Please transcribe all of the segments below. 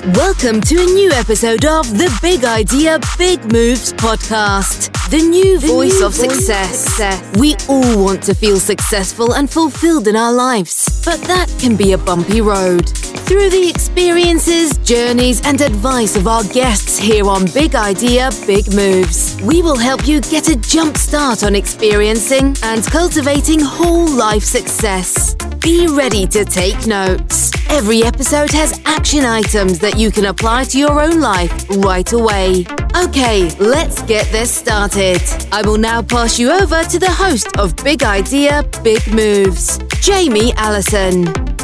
Welcome to a new episode of the Big Idea, Big Moves podcast, the new the voice new of voice success. success. We all want to feel successful and fulfilled in our lives, but that can be a bumpy road. Through the experiences, journeys, and advice of our guests here on Big Idea, Big Moves, we will help you get a jump start on experiencing and cultivating whole life success. Be ready to take notes. Every episode has action items that you can apply to your own life right away. Okay, let's get this started. I will now pass you over to the host of Big Idea, Big Moves, Jamie Allison.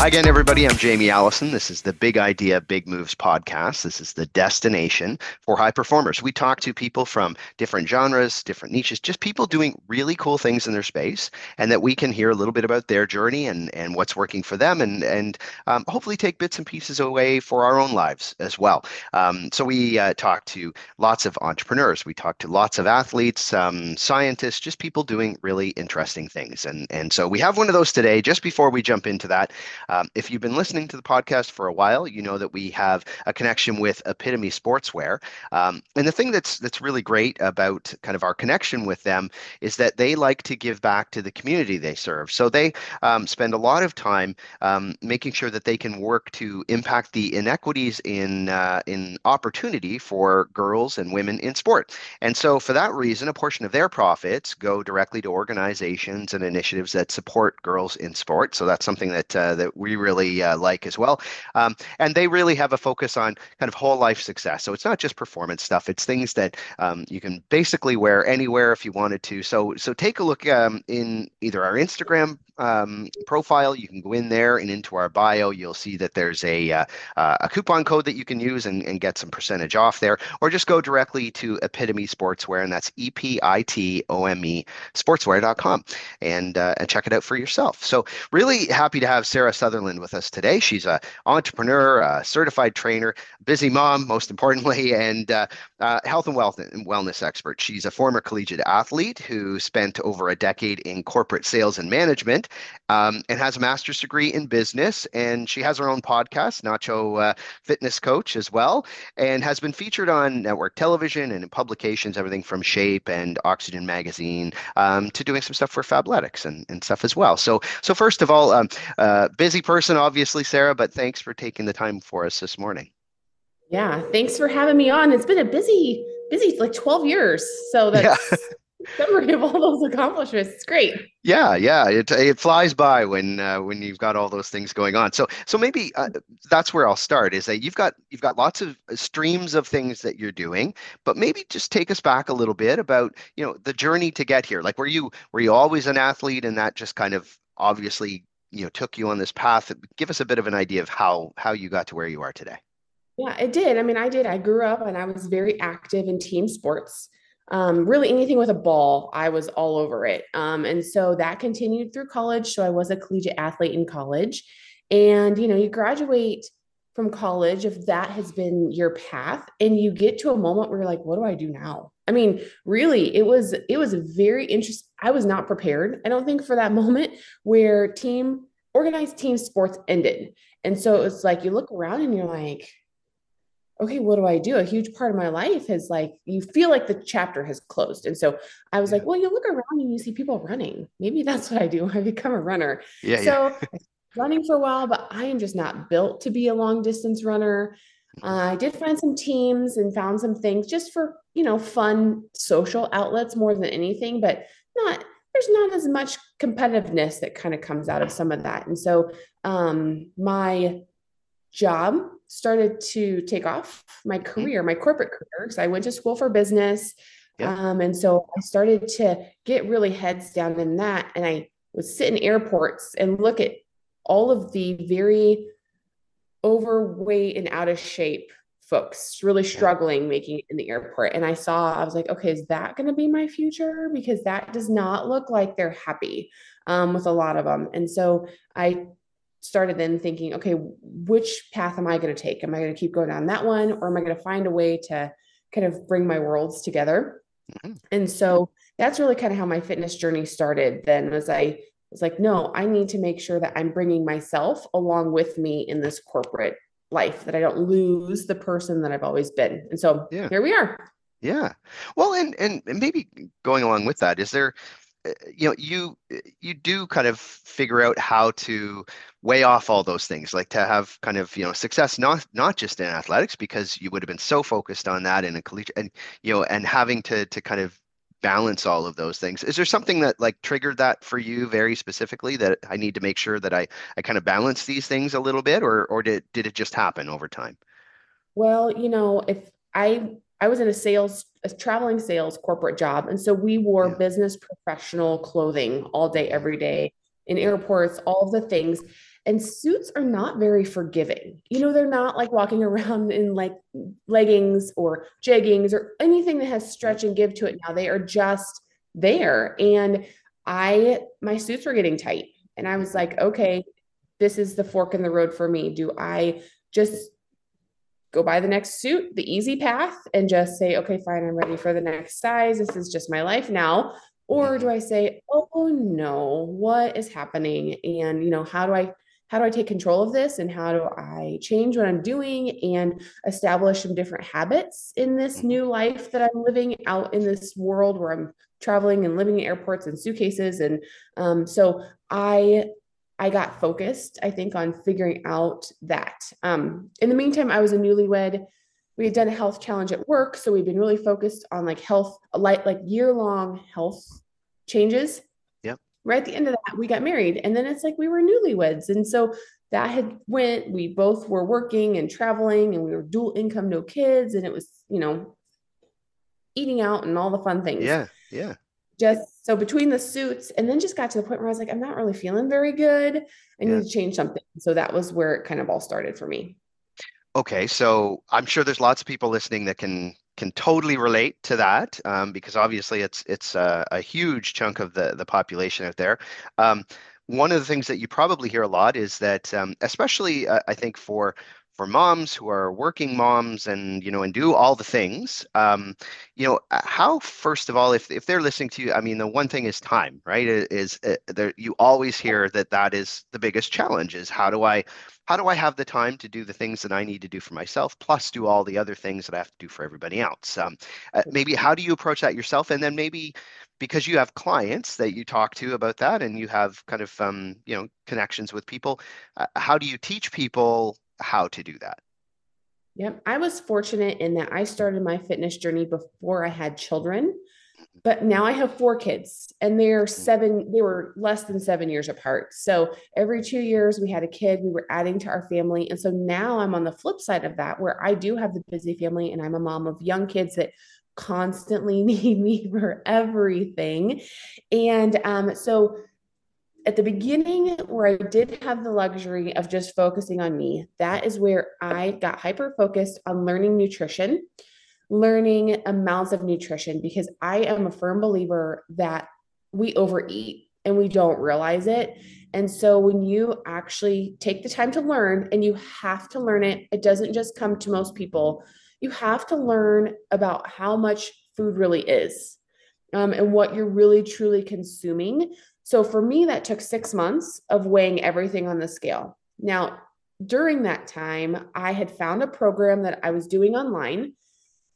Hi again, everybody. I'm Jamie Allison. This is the Big Idea, Big Moves podcast. This is the destination for high performers. We talk to people from different genres, different niches, just people doing really cool things in their space, and that we can hear a little bit about their journey and, and what's working for them, and and um, hopefully take bits and pieces away for our own lives as well. Um, so we uh, talk to lots of entrepreneurs. We talk to lots of athletes, um, scientists, just people doing really interesting things. And and so we have one of those today. Just before we jump into that. Um, if you've been listening to the podcast for a while, you know that we have a connection with Epitome Sportswear. Um, and the thing that's that's really great about kind of our connection with them is that they like to give back to the community they serve. So they um, spend a lot of time um, making sure that they can work to impact the inequities in uh, in opportunity for girls and women in sport. And so for that reason, a portion of their profits go directly to organizations and initiatives that support girls in sport. So that's something that uh, that we really uh, like as well. Um, and they really have a focus on kind of whole life success. So it's not just performance stuff; it's things that um, you can basically wear anywhere if you wanted to. So so take a look um, in either our Instagram um, profile. You can go in there and into our bio. You'll see that there's a uh, uh, a coupon code that you can use and, and get some percentage off there, or just go directly to Epitome Sportswear, and that's E P I T O M E Sportswear.com, and uh, and check it out for yourself. So really happy to have Sara Sutherland with us today. She's a entrepreneur, a certified trainer, busy mom, most importantly, and uh, uh, health and wealth and wellness expert. She's a former collegiate athlete who spent over a decade in corporate sales and management um, and has a master's degree in business. And she has her own podcast, Nacho uh, Fitness Coach, as well, and has been featured on network television and in publications, everything from Shape and Oxygen Magazine um, to doing some stuff for Fabletics and, and stuff as well. So, so first of all, um, uh, busy person, obviously, Sara, but thanks for taking the time for us this morning. Yeah, thanks for having me on. It's been a busy, busy like 12 years. So that's yeah. summary of all those accomplishments. It's great. Yeah, yeah, it it flies by when uh, when you've got all those things going on. So so maybe uh, that's where I'll start. Is that you've got you've got lots of uh, streams of things that you're doing, but maybe just take us back a little bit about you know the journey to get here. Like, were you were you always an athlete, and that just kind of obviously you know took you on this path? Give us a bit of an idea of how how you got to where you are today. Yeah, it did. I mean, I did. I grew up and I was very active in team sports um, really anything with a ball, I was all over it. Um, and so that continued through college. So I was a collegiate athlete in college. And, you know, you graduate from college, if that has been your path, and you get to a moment where you're like, what do I do now? I mean, really, it was it was very interesting. I was not prepared, I don't think, for that moment where team organized team sports ended. And so it's like you look around and you're like, okay, what do I do? A huge part of my life is like you feel like the chapter has closed. And so I was yeah. like, well, you look around and you see people running. Maybe that's what I do. I become a runner. Yeah. So yeah. running for a while, but I am just not built to be a long distance runner. Uh, I did find some teams and found some things just for, you know, fun social outlets more than anything, but not there's not as much competitiveness that kind of comes out of some of that. And so um my job started to take off my career, my corporate career. So I went to school for business. Um, and so I started to get really heads down in that. And I would sit in airports and look at all of the very overweight and out of shape folks really struggling making it in the airport. And I saw, I was like, okay, is that going to be my future? Because that does not look like they're happy um, with a lot of them. And so I started then thinking, okay, which path am I going to take? Am I going to keep going down that one, or am I going to find a way to kind of bring my worlds together? Mm-hmm. And so that's really kind of how my fitness journey started. Then, as I was like, no, I need to make sure that I'm bringing myself along with me in this corporate life, that I don't lose the person that I've always been. And so yeah. here we are. Yeah. Well, and, and and maybe going along with that, is there uh, you know you you do kind of figure out how to weigh off all those things like to have kind of you know success not not just in athletics because you would have been so focused on that in a collegiate and you know and having to to kind of balance all of those things is there something that like triggered that for you very specifically that i need to make sure that i i kind of balance these things a little bit or or did did it just happen over time well you know if i I was in a sales, a traveling sales corporate job. And so we wore yeah. business professional clothing all day, every day in airports, all of the things. And suits are not very forgiving. You know, they're not like walking around in like leggings or jeggings or anything that has stretch and give to it now. They are just there. And I, my suits were getting tight. And I was like, okay, this is the fork in the road for me. Do I just go buy the next suit, the easy path, and just say, okay, fine, I'm ready for the next size. This is just my life now. Or do I say, oh no, what is happening? And you know, how do I how do I take control of this and how do I change what I'm doing and establish some different habits in this new life that I'm living out in this world where I'm traveling and living in airports and suitcases and um, so I I got focused, I think, on figuring out that. Um, in the meantime, I was a newlywed. We had done a health challenge at work. So we've been really focused on like health, like, like year long health changes. Right at the end of that, we got married. And then it's like we were newlyweds. And so that had went, we both were working and traveling and we were dual income, no kids. And it was, you know, eating out and all the fun things. Yeah. Yeah just so between the suits and then just got to the point where I was like, I'm not really feeling very good. I need to change something. So that was where it kind of all started for me. Okay, so I'm sure there's lots of people listening that can can totally relate to that um, because obviously it's it's a, a, huge chunk of the the population out there. Um, one of the things that you probably hear a lot is that, um, especially uh, I think for for moms who are working moms and you know and do all the things um, you know uh, how first of all if, if they're listening to you i mean the one thing is time right? Is uh, there you always hear that that is the biggest challenge is how do i how do i have the time to do the things that i need to do for myself plus do all the other things that i have to do for everybody else? Um, uh, maybe how do you approach that yourself? And then maybe because you have clients that you talk to about that and you have kind of um, you know connections with people uh, how do you teach people how to do that. Yep. I was fortunate in that I started my fitness journey before I had children, but now I have four kids and they're mm. seven, they were less than seven years apart. So every two years we had a kid, we were adding to our family. And so now I'm on the flip side of that, where I do have the busy family and I'm a mom of young kids that constantly need me for everything. And um, so at the beginning where I did have the luxury of just focusing on me, that is where I got hyper focused on learning nutrition, learning amounts of nutrition, because I am a firm believer that we overeat and we don't realize it. And so when you actually take the time to learn and you have to learn it, it doesn't just come to most people. You have to learn about how much food really is um, and what you're really truly consuming so for me, that took six months of weighing everything on the scale. Now, during that time, I had found a program that I was doing online,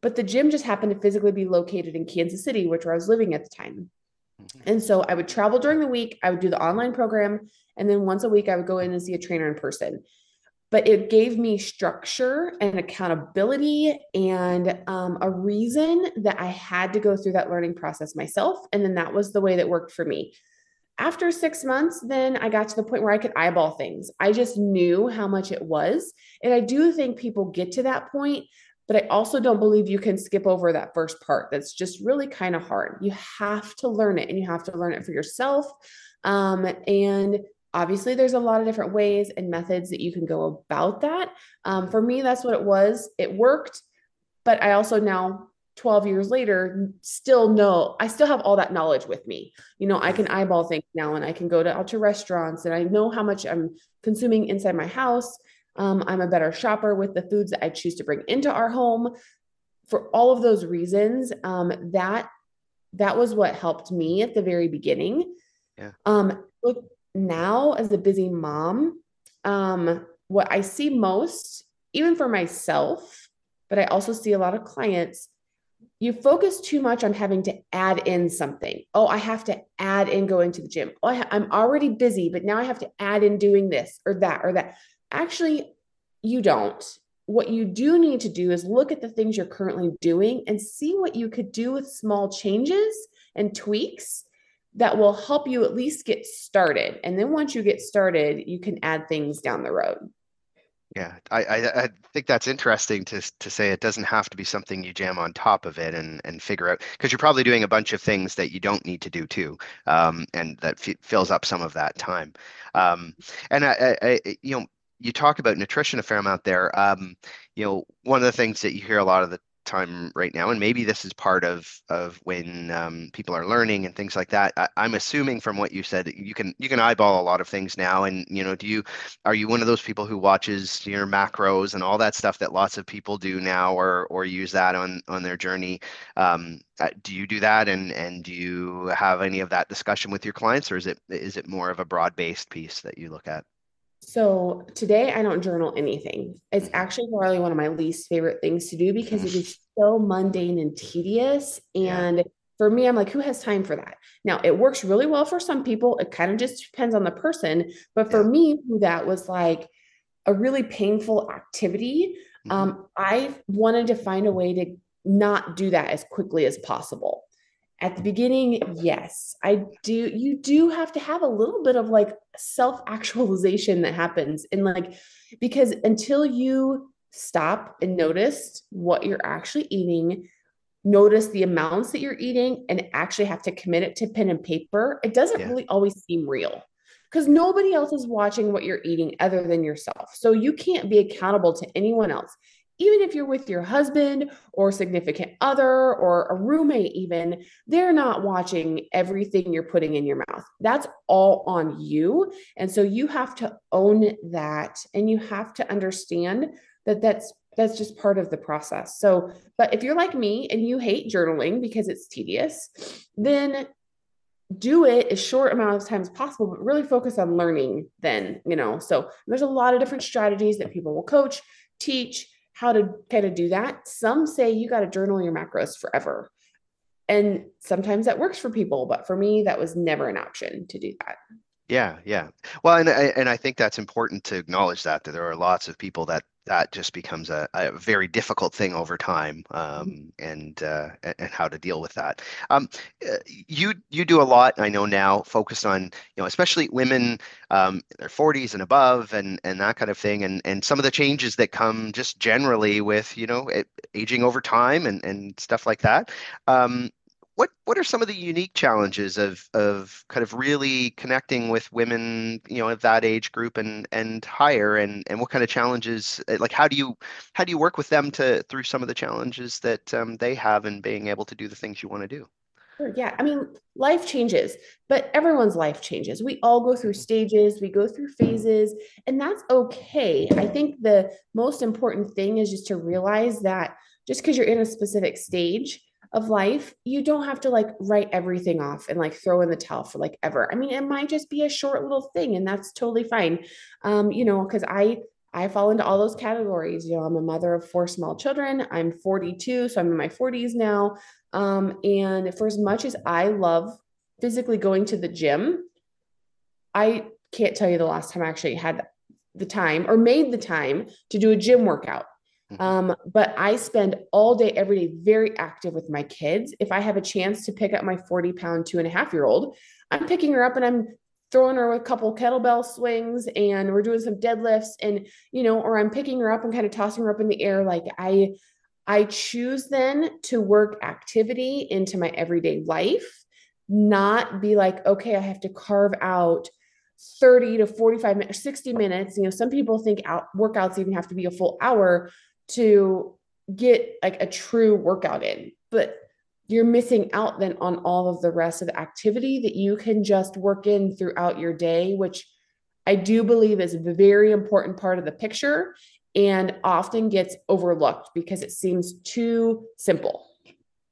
but the gym just happened to physically be located in Kansas City, which where I was living at the time. Mm-hmm. And so I would travel during the week, I would do the online program, and then once a week I would go in and see a trainer in person. But it gave me structure and accountability and um, a reason that I had to go through that learning process myself. And then that was the way that worked for me after six months, then I got to the point where I could eyeball things. I just knew how much it was. And I do think people get to that point, but I also don't believe you can skip over that first part. That's just really kind of hard. You have to learn it and you have to learn it for yourself. Um, and obviously, there's a lot of different ways and methods that you can go about that. Um, for me, that's what it was. It worked, but I also now 12 years later still know i still have all that knowledge with me. You know i can eyeball things now and i can go to out to restaurants and i know how much i'm consuming inside my house. Um, i'm a better shopper with the foods that i choose to bring into our home. For all of those reasons um, that that was what helped me at the very beginning. Yeah. um, look now as a busy mom um, what i see most even for myself, but I also see a lot of clients, you focus too much on having to add in something. Oh, I have to add in going to the gym. Oh, I am already busy, but now I have to add in doing this or that or that. Actually, you don't. What you do need to do is look at the things you're currently doing and see what you could do with small changes and tweaks that will help you at least get started. And then once you get started, you can add things down the road. Yeah, I, I, I think that's interesting to to say it doesn't have to be something you jam on top of it and and figure out because you're probably doing a bunch of things that you don't need to do too, um, and that f- fills up some of that time. Um, and I, I, I, you know, you talk about nutrition a fair amount there. Um, you know, one of the things that you hear a lot of the time right now and maybe this is part of of when um, people are learning and things like that I, i'm assuming from what you said you can you can eyeball a lot of things now and you know do you are you one of those people who watches your macros and all that stuff that lots of people do now or or use that on on their journey? Um, uh, do you do that and and do you have any of that discussion with your clients or is it is it more of a broad based piece that you look at so today I don't journal anything. It's actually probably one of my least favorite things to do because it is so mundane and tedious. And yeah. for me, I'm like, who has time for that? Now it works really well for some people. It kind of just depends on the person. But for yeah. me, that was like a really painful activity. Mm-hmm. Um, I wanted to find a way to not do that as quickly as possible at the beginning yes. I do you do have to have a little bit of like self actualization that happens and like because until you stop and notice what you're actually eating notice the amounts that you're eating and actually have to commit it to pen and paper it doesn't yeah. really always seem real because nobody else is watching what you're eating other than yourself. So you can't be accountable to anyone else even if you're with your husband or significant other or a roommate, even, they're not watching everything you're putting in your mouth. That's all on you. And so you have to own that and you have to understand that that's that's just part of the process. So, but if you're like me and you hate journaling because it's tedious, then do it as short amount of time as possible, but really focus on learning then, you know. So there's a lot of different strategies that people will coach, teach, how to kind of do that. Some say you got to journal your macros forever. And sometimes that works for people, but for me, that was never an option to do that. Yeah, yeah. Well, and I, and I think that's important to acknowledge that that there are lots of people that that just becomes a, a very difficult thing over time, mm-hmm. um, and uh, and how to deal with that. Um, uh, you you do a lot, I know now, focused on you know especially women um, in their 40s and above, and and that kind of thing, and and some of the changes that come just generally with you know aging over time and and stuff like that. Um, what what are some of the unique challenges of of kind of really connecting with women you know of that age group and and higher and and what kind of challenges eh, like how do you how do you work with them to through some of the challenges that um, they have in being able to do the things you want to do Sure, yeah. I mean, life changes, but everyone's life changes. We all go through stages, we go through phases, and that's okay. I think the most important thing is just to realize that just because you're in a specific stage of life, you don't have to like write everything off and like throw in the towel for like ever. I mean, it might just be a short little thing and that's totally fine. Um, you know, because I I fall into all those categories. You know, I'm a mother of four small children. I'm 42, so I'm in my 40s now. Um, and for as much as I love physically going to the gym, I can't tell you the last time I actually had the time or made the time to do a gym workout. Mm-hmm. Um, but I spend all day, every day, very active with my kids. If I have a chance to pick up my 40 pound two and a half year old, I'm picking her up and I'm throwing her a couple kettlebell swings and we're doing some deadlifts and, you know, or I'm picking her up and kind of tossing her up in the air. Like I, I choose then to work activity into my everyday life, not be like, okay, I have to carve out 30 to 45 minutes, 60 minutes. You know, some people think out workouts even have to be a full hour to get like a true workout in, but you're missing out then on all of the rest of the activity that you can just work in throughout your day, which I do believe is a very important part of the picture and often gets overlooked because it seems too simple.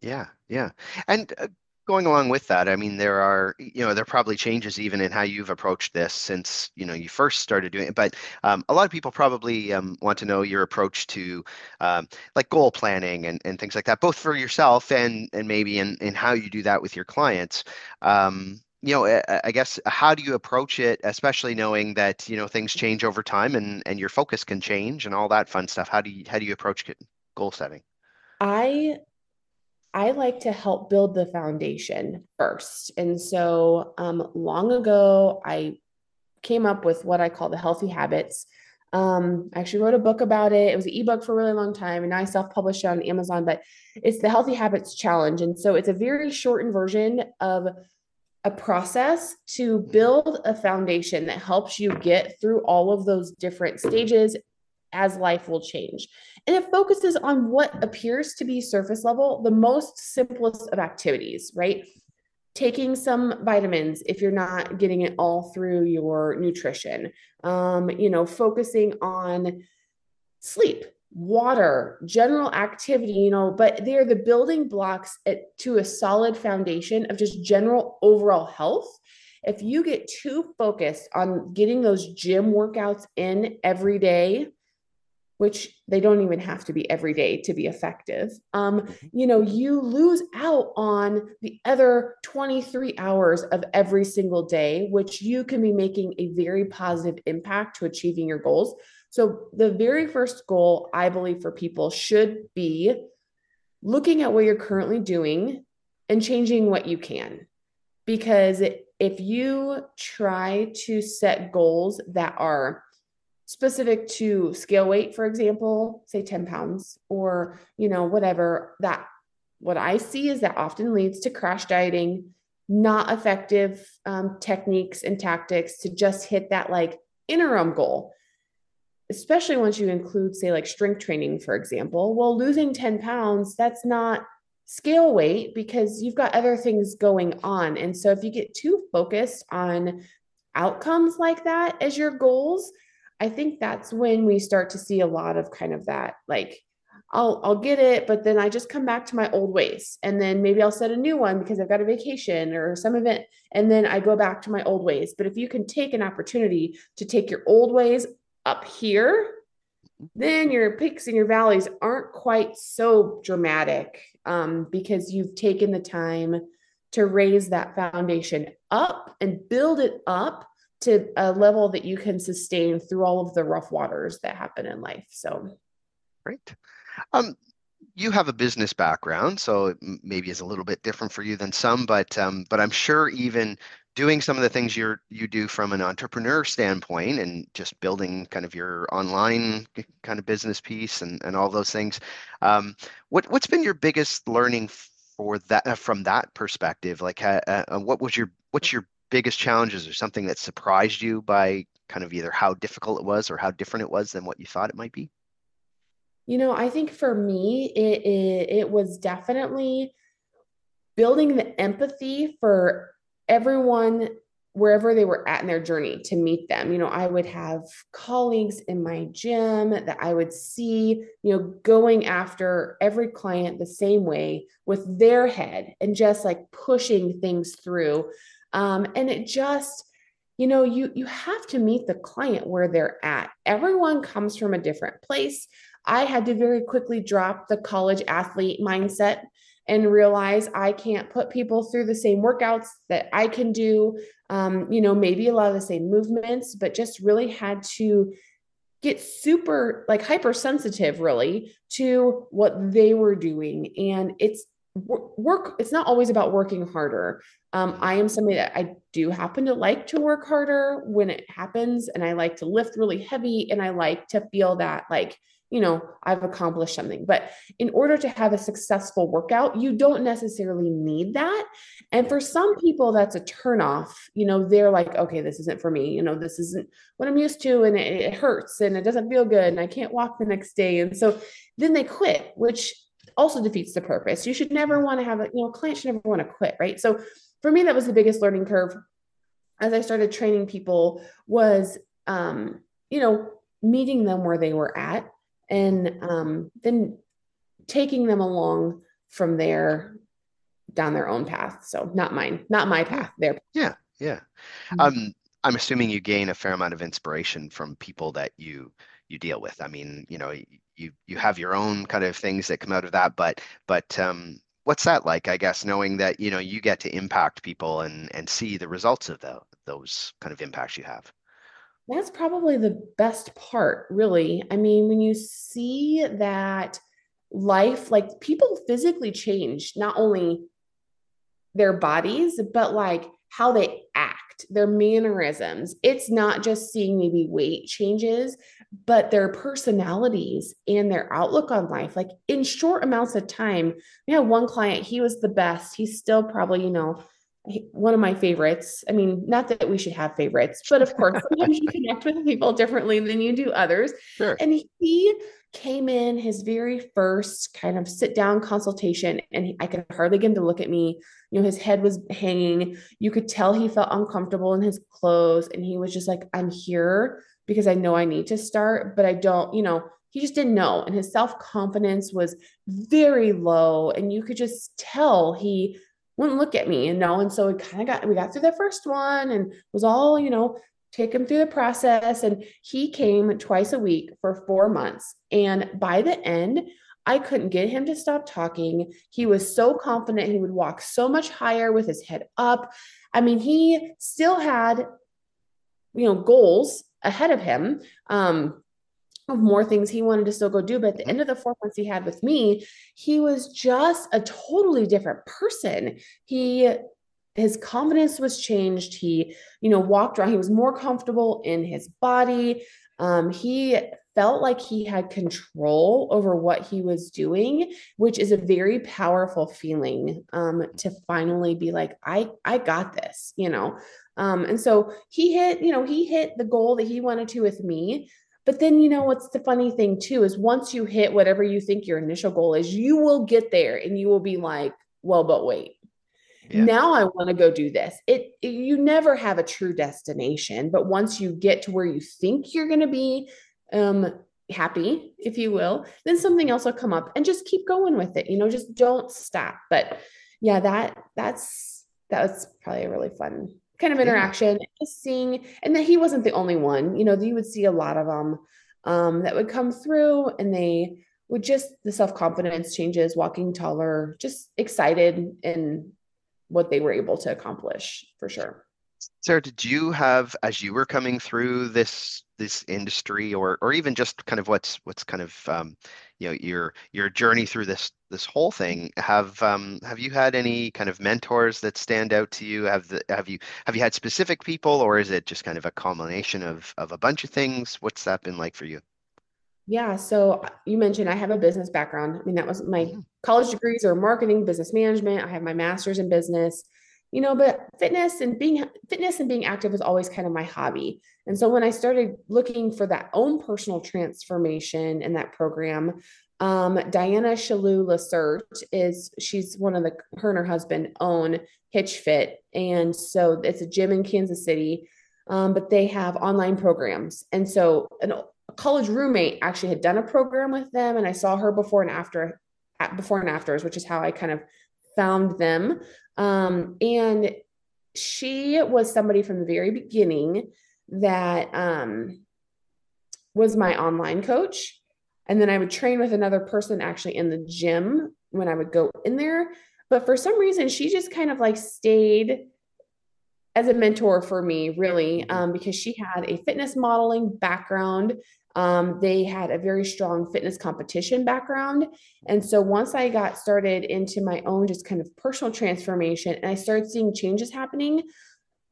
Yeah, yeah. And uh, going along with that, I mean, there are, you know, there are probably changes even in how you've approached this since, you know, you first started doing it. But um, a lot of people probably um, want to know your approach to um, like goal planning and, and things like that, both for yourself and and maybe in, in how you do that with your clients. Um, you know, I, I guess how do you approach it, especially knowing that, you know, things change over time and and your focus can change and all that fun stuff. How do you how do you approach goal setting? I I like to help build the foundation first. And so um, long ago, I came up with what I call the healthy habits. Um, I actually wrote a book about it. It was an ebook for a really long time, and now I self-published it on Amazon. But it's the Healthy Habits Challenge, and so it's a very shortened version of a process to build a foundation that helps you get through all of those different stages as life will change. And it focuses on what appears to be surface level, the most simplest of activities, right? Taking some vitamins if you're not getting it all through your nutrition, um, you know, focusing on sleep, water, general activity, you know, but they're the building blocks at, to a solid foundation of just general overall health. If you get too focused on getting those gym workouts in every day, which they don't even have to be every day to be effective. Um, mm-hmm. you know you lose out on the other 23 hours of every single day which you can be making a very positive impact to achieving your goals. So the very first goal i believe for people should be looking at what you're currently doing and changing what you can. Because if you try to set goals that are specific to scale weight, for example, say 10 pounds or, you know, whatever that what I see is that often leads to crash dieting, not effective um, techniques and tactics to just hit that like interim goal. Especially once you include, say, like strength training, for example. Well, losing 10 pounds, that's not scale weight because you've got other things going on. And so if you get too focused on outcomes like that as your goals, I think that's when we start to see a lot of kind of that like I'll I'll get it, but then I just come back to my old ways. And then maybe I'll set a new one because I've got a vacation or some event and then I go back to my old ways. But if you can take an opportunity to take your old ways up here, then your peaks and your valleys aren't quite so dramatic um, because you've taken the time to raise that foundation up and build it up to a level that you can sustain through all of the rough waters that happen in life. So, great. Um, you have a business background, so maybe it's a little bit different for you than some, but um, but I'm sure even doing some of the things you're you do from an entrepreneur standpoint and just building kind of your online kind of business piece and, and all those things um, what what's been your biggest learning for that from that perspective like uh, uh, what was your what's your biggest challenges or something that surprised you by kind of either how difficult it was or how different it was than what you thought it might be? You know, I think for me, it, it, it was definitely building the empathy for everyone wherever they were at in their journey to meet them. You know, I would have colleagues in my gym that I would see, you know, going after every client the same way with their head and just like pushing things through um, and it just, you know, you you have to meet the client where they're at. Everyone comes from a different place. I had to very quickly drop the college athlete mindset and realize I can't put people through the same workouts that I can do. Um, you know, maybe a lot of the same movements, but just really had to get super like hypersensitive really to what they were doing and it's work it's not always about working harder. Um, i am somebody that i do happen to like to work harder when it happens and i like to lift really heavy and i like to feel that like you know i've accomplished something. But in order to have a successful workout you don't necessarily need that. And for some people that's a turnoff. You know they're like okay this isn't for me. You know this isn't what i'm used to and it, it hurts and it doesn't feel good and i can't walk the next day. And so then they quit which also defeats the purpose. You should never want to have a, you know, client should never want to quit, right? So for me, that was the biggest learning curve as I started training people was, um, you know, meeting them where they were at and um, then taking them along from there down their own path. So not mine, not my path. Their yeah, yeah. Mm-hmm. Um, I'm assuming you gain a fair amount of inspiration from people that you you deal with. I mean, you know, you you have your own kind of things that come out of that, but but um, what's that like? I guess knowing that you know you get to impact people and and see the results of the, those kind of impacts you have. That's probably the best part, really. I mean, when you see that life, like people physically change, not only their bodies, but like how they act, their mannerisms. It's not just seeing maybe weight changes, but their personalities and their outlook on life. Like in short amounts of time, we had one client, he was the best. He's still probably, you know, one of my favorites. I mean, not that we should have favorites, but of course, sometimes you connect with people differently than you do others. Sure. And he came in his very first kind of sit down consultation, and he, I could hardly get him to look at me. You know, his head was hanging. You could tell he felt uncomfortable in his clothes, and he was just like, I'm here because I know I need to start, but I don't, you know, he just didn't know. And his self confidence was very low. And you could just tell he wouldn't look at me, you know. And so we kind of got we got through the first one and was all, you know, take him through the process. And he came twice a week for four months. And by the end, I couldn't get him to stop talking. He was so confident he would walk so much higher with his head up. I mean, he still had, you know, goals ahead of him. Um, more things he wanted to still go do. But at the end of the four months he had with me, he was just a totally different person. He his confidence was changed. He, you know, walked around. He was more comfortable in his body. Um, he felt like he had control over what he was doing, which is a very powerful feeling um, to finally be like, I, I got this, you know. Um, and so he hit, you know, he hit the goal that he wanted to with me. But then, you know, what's the funny thing too is once you hit whatever you think your initial goal is, you will get there and you will be like, well, but wait. Yeah. Now I want to go do this. It, it you never have a true destination, but once you get to where you think you're going to be um happy, if you will, then something else will come up and just keep going with it. You know, just don't stop. But yeah, that that's that's probably a really fun kind of interaction, yeah. just seeing, and that he wasn't the only one. You know, you would see a lot of them um, that would come through, and they would just the self confidence changes, walking taller, just excited in what they were able to accomplish for sure. Sara, did you have, as you were coming through this this industry, or or even just kind of what's what's kind of um, you know your your journey through this this whole thing, have um, have you had any kind of mentors that stand out to you? Have the, have you have you had specific people, or is it just kind of a culmination of of a bunch of things? What's that been like for you? Yeah, so you mentioned I have a business background. I mean, that was my mm-hmm. college degrees are marketing, business management. I have my master's in business you know but fitness and being fitness and being active was always kind of my hobby. And so when i started looking for that own personal transformation in that program um, diana Chaloux LaCerte is she's one of the her and her husband own HitchFit. And so it's a gym in kansas city um, but they have online programs. And so an, a college roommate actually had done a program with them and i saw her before and after before and afters which is how i kind of found them um, and she was somebody from the very beginning that um, was my online coach. And then I would train with another person actually in the gym when I would go in there. But for some reason, she just kind of like stayed as a mentor for me, really, um, because she had a fitness modeling background. Um, they had a very strong fitness competition background. And so once I got started into my own just kind of personal transformation and I started seeing changes happening,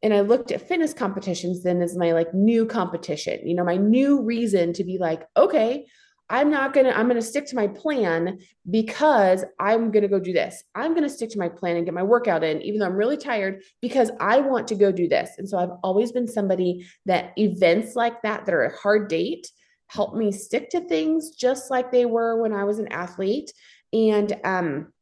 and I looked at fitness competitions then as my like new competition, you know, my new reason to be like, okay, I'm not going to, I'm going to stick to my plan because I'm going to go do this. I'm going to stick to my plan and get my workout in, even though I'm really tired because I want to go do this. And so I've always been somebody that events like that, that are a hard date, help me stick to things just like they were when I was an athlete. And um,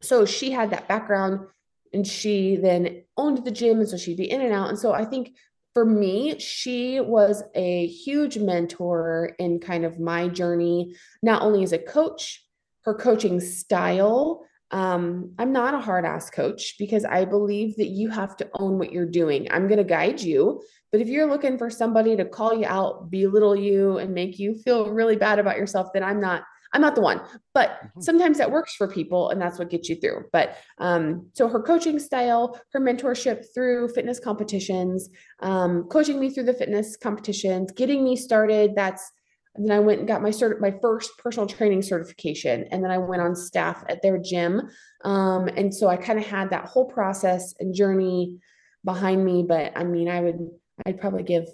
so she had that background and she then owned the gym. And so she'd be in and out. And so I think for me, she was a huge mentor in kind of my journey, not only as a coach, her coaching style um, I'm not a hard ass coach because I believe that you have to own what you're doing. I'm going to guide you. But if you're looking for somebody to call you out, belittle you, and make you feel really bad about yourself, then I'm not. I'm not the one, but mm-hmm. sometimes that works for people and that's what gets you through. But um, so her coaching style, her mentorship through fitness competitions, um, coaching me through the fitness competitions, getting me started. That's then I went and got my cert- my first personal training certification, and then I went on staff at their gym. Um, and so I kind of had that whole process and journey behind me. But I mean, I would I'd probably give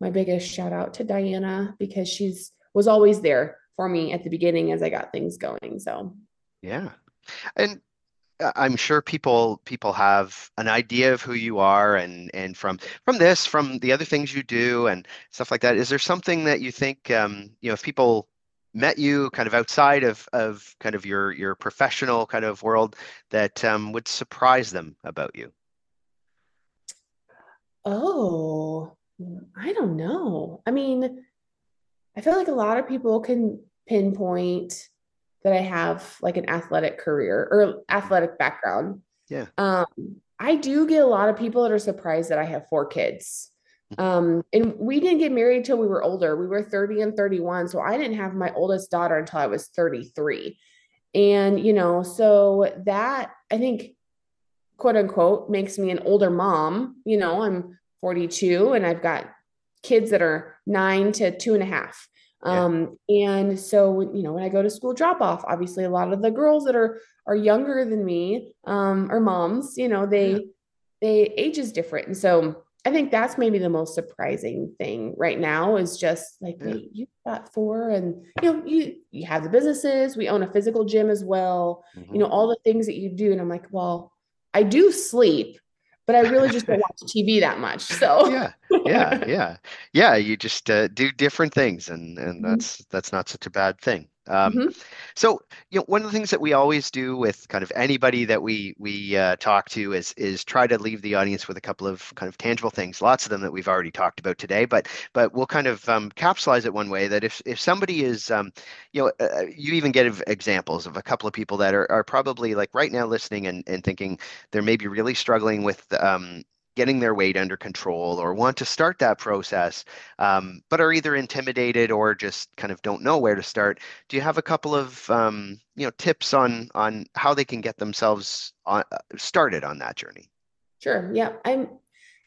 my biggest shout out to Diana because she's was always there for me at the beginning as I got things going. So yeah, and I'm sure people people have an idea of who you are and and from from this from the other things you do and stuff like that. Is there something that you think um, you know if people met you kind of outside of of kind of your your professional kind of world that um, would surprise them about you? Oh, I don't know. I mean, I feel like a lot of people can pinpoint that I have like an athletic career or athletic background. Yeah. Um, I do get a lot of people that are surprised that I have four kids. Mm-hmm. Um, and we didn't get married till we were older. We were 30 and 31. So I didn't have my oldest daughter until I was 33. And, you know, so that I think, quote unquote, makes me an older mom. You know, I'm 42 and I've got kids that are nine to two and a half. Um, and so, you know, when I go to school drop off, obviously a lot of the girls that are, are younger than me, um, or moms, you know, they, yeah. they age is different. And so I think that's maybe the most surprising thing right now is just like, yeah. wait, you got four and, you know, you, you have the businesses, we own a physical gym as well, mm-hmm. you know, all the things that you do. And I'm like, well, I do sleep, but I really just don't watch TV that much. So yeah, yeah, yeah, yeah. You just uh, do different things, and and mm-hmm. that's that's not such a bad thing. Um, mm-hmm. So, you know, one of the things that we always do with kind of anybody that we we uh, talk to is is try to leave the audience with a couple of kind of tangible things. Lots of them that we've already talked about today, but but we'll kind of um, capsulize it one way that if if somebody is, um, you know, uh, you even get examples of a couple of people that are are probably like right now listening and and thinking they're maybe really struggling with um, getting their weight under control or want to start that process, um, but are either intimidated or just kind of don't know where to start. Do you have a couple of um, you know tips on on how they can get themselves on, uh, started on that journey? Sure. Yeah, I'm.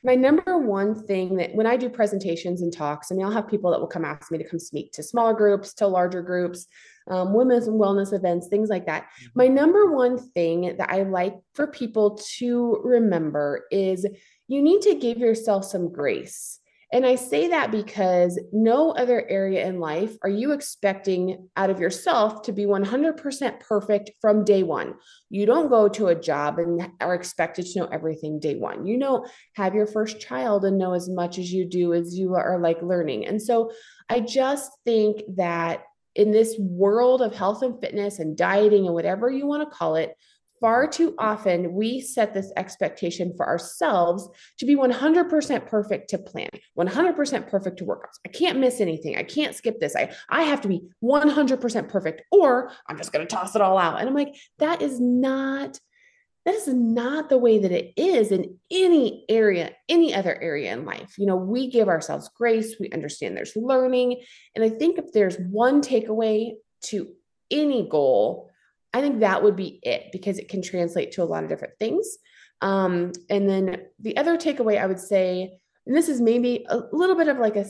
My number one thing that when I do presentations and talks, I mean, I'll have people that will come ask me to come speak to smaller groups, to larger groups, um, women's and wellness events, things like that. Mm-hmm. My number one thing that I like for people to remember is you need to give yourself some grace. And I say that because no other area in life are you expecting out of yourself to be 100% perfect from day one. You don't go to a job and are expected to know everything day one. You know, have your first child and know as much as you do as you are like learning. And so I just think that in this world of health and fitness and dieting and whatever you want to call it, far too often we set this expectation for ourselves to be 100% perfect to plan 100% perfect to workouts i can't miss anything. I can't skip this. I i have to be 100% perfect or i'm just going to toss it all out. And i'm like that is not that is not the way that it is in any area any other area in life. You know we give ourselves grace. We understand there's learning. And i think if there's one takeaway to any goal I think that would be it because it can translate to a lot of different things. Um, and then the other takeaway I would say, and this is maybe a little bit of like a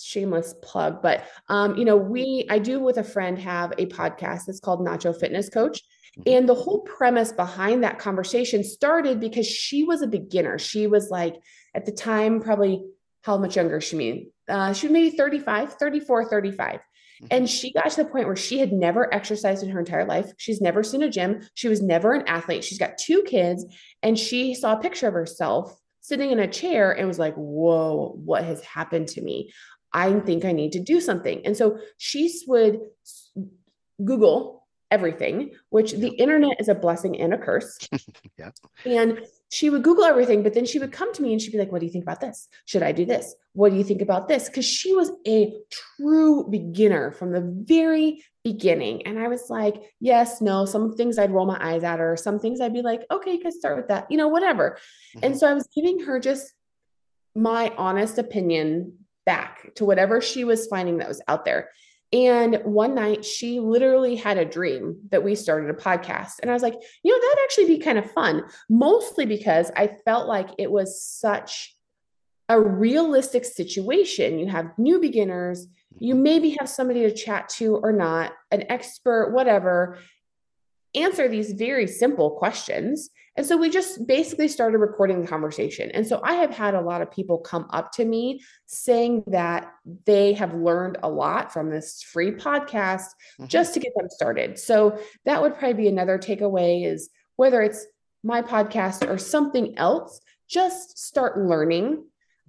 shameless plug, but um, you know, we I do with a friend have a podcast that's called Nacho Fitness Coach. Mm-hmm. And the whole premise behind that conversation started because she was a beginner. She was like at the time, probably how much younger she mean? Uh, she was maybe 35, 34, 35. And mm-hmm. she got to the point where she had never exercised in her entire life. She's never seen a gym. She was never an athlete. She's got two kids. And she saw a picture of herself sitting in a chair and was like, whoa, what has happened to me? I think I need to do something. And so she would Google everything, which the internet is a blessing and a curse. yeah. And she would Google everything, but then she would come to me and she'd be like, What do you think about this? Should I do this? What do you think about this? Because she was a true beginner from the very beginning. And I was like, Yes, no. Some things I'd roll my eyes at her. Some things I'd be like, Okay, you can start with that, you know, whatever. Mm-hmm. And so I was giving her just my honest opinion back to whatever she was finding that was out there. And one night she literally had a dream that we started a podcast. And I was like, you know, that'd actually be kind of fun, mostly because I felt like it was such a realistic situation. You have new beginners, you mm-hmm. maybe have somebody to chat to or not, an expert, whatever, answer these very simple questions. And so we just basically started recording the conversation. And so I have had a lot of people come up to me saying that they have learned a lot from this free podcast mm-hmm. just to get them started. So that would probably be another takeaway is whether it's my podcast or something else, just start learning.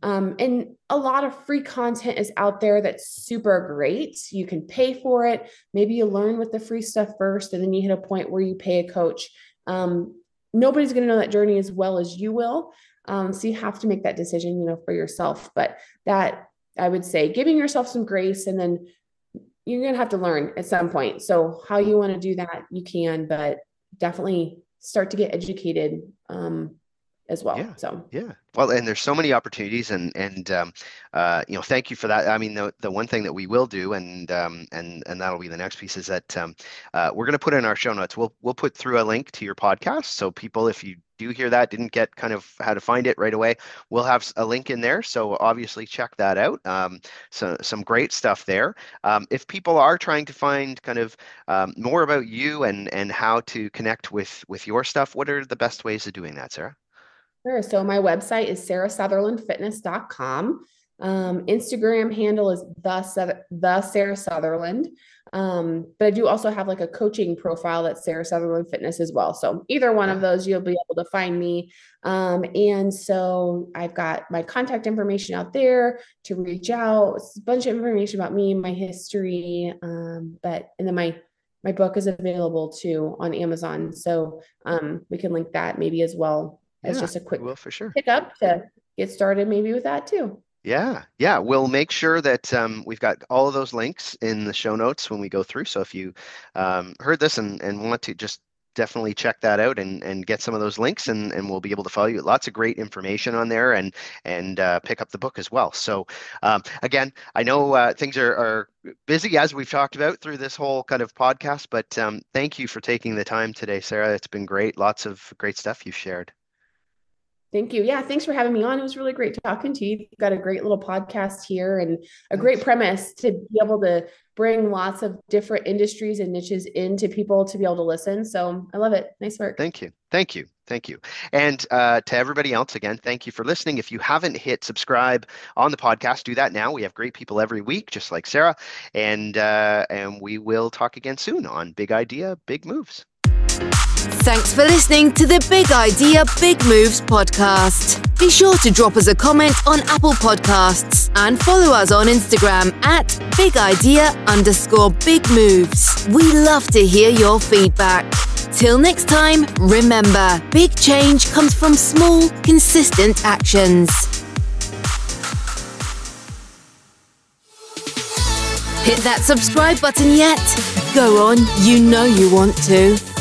Um, and a lot of free content is out there that's super great. You can pay for it. Maybe you learn with the free stuff first, and then you hit a point where you pay a coach. Um, nobody's going to know that journey as well as you will. Um, so you have to make that decision, you know, for yourself. But that I would say giving yourself some grace and then you're going to have to learn at some point. So how you want to do that, you can, but definitely start to get educated um, as well. Yeah. So yeah, well, and there's so many opportunities, and and um, uh, you know, thank you for that. I mean, the the one thing that we will do, and um, and and that'll be the next piece, is that um, uh, we're going to put in our show notes. We'll we'll put through a link to your podcast, so people, if you do hear that, didn't get kind of how to find it right away, we'll have a link in there. So obviously check that out. Um, so some great stuff there. Um, if people are trying to find kind of um, more about you and and how to connect with with your stuff, what are the best ways of doing that, Sara? Sure. So my website is sarasutherlandfitness.com. Um, Instagram handle is the, the Sara Sutherland. Um, but I do also have like a coaching profile that's Sara Sutherland Fitness as well. So either one of those, you'll be able to find me. Um, and so I've got my contact information out there to reach out. It's a bunch of information about me, my history. Um, but and then my my book is available too on Amazon. So um, we can link that maybe as well as just a quick will for sure pick up to get started maybe with that too. Yeah, yeah. We'll make sure that um, we've got all of those links in the show notes when we go through. So if you um, heard this and, and want to just definitely check that out and, and get some of those links and, and we'll be able to follow you. Lots of great information on there and and uh, pick up the book as well. So um, again, I know uh, things are, are busy as we've talked about through this whole kind of podcast, but um, thank you for taking the time today, Sara. It's been great. Lots of great stuff you've shared. Thank you. Yeah, thanks for having me on. It was really great talking to you. You've got a great little podcast here and a great premise to be able to bring lots of different industries and niches into people to be able to listen. So I love it. Nice work. Thank you. Thank you. Thank you. And uh, to everybody else, again, thank you for listening. If you haven't hit subscribe on the podcast, do that now. We have great people every week, just like Sara. And uh, and we will talk again soon on Big Idea, Big Moves. Thanks for listening to the Big Idea Big Moves podcast. Be sure to drop us a comment on Apple Podcasts and follow us on Instagram at Big Idea underscore Big Moves. We love to hear your feedback. Till next time, remember big change comes from small, consistent actions. Hit that subscribe button yet? Go on, you know you want to.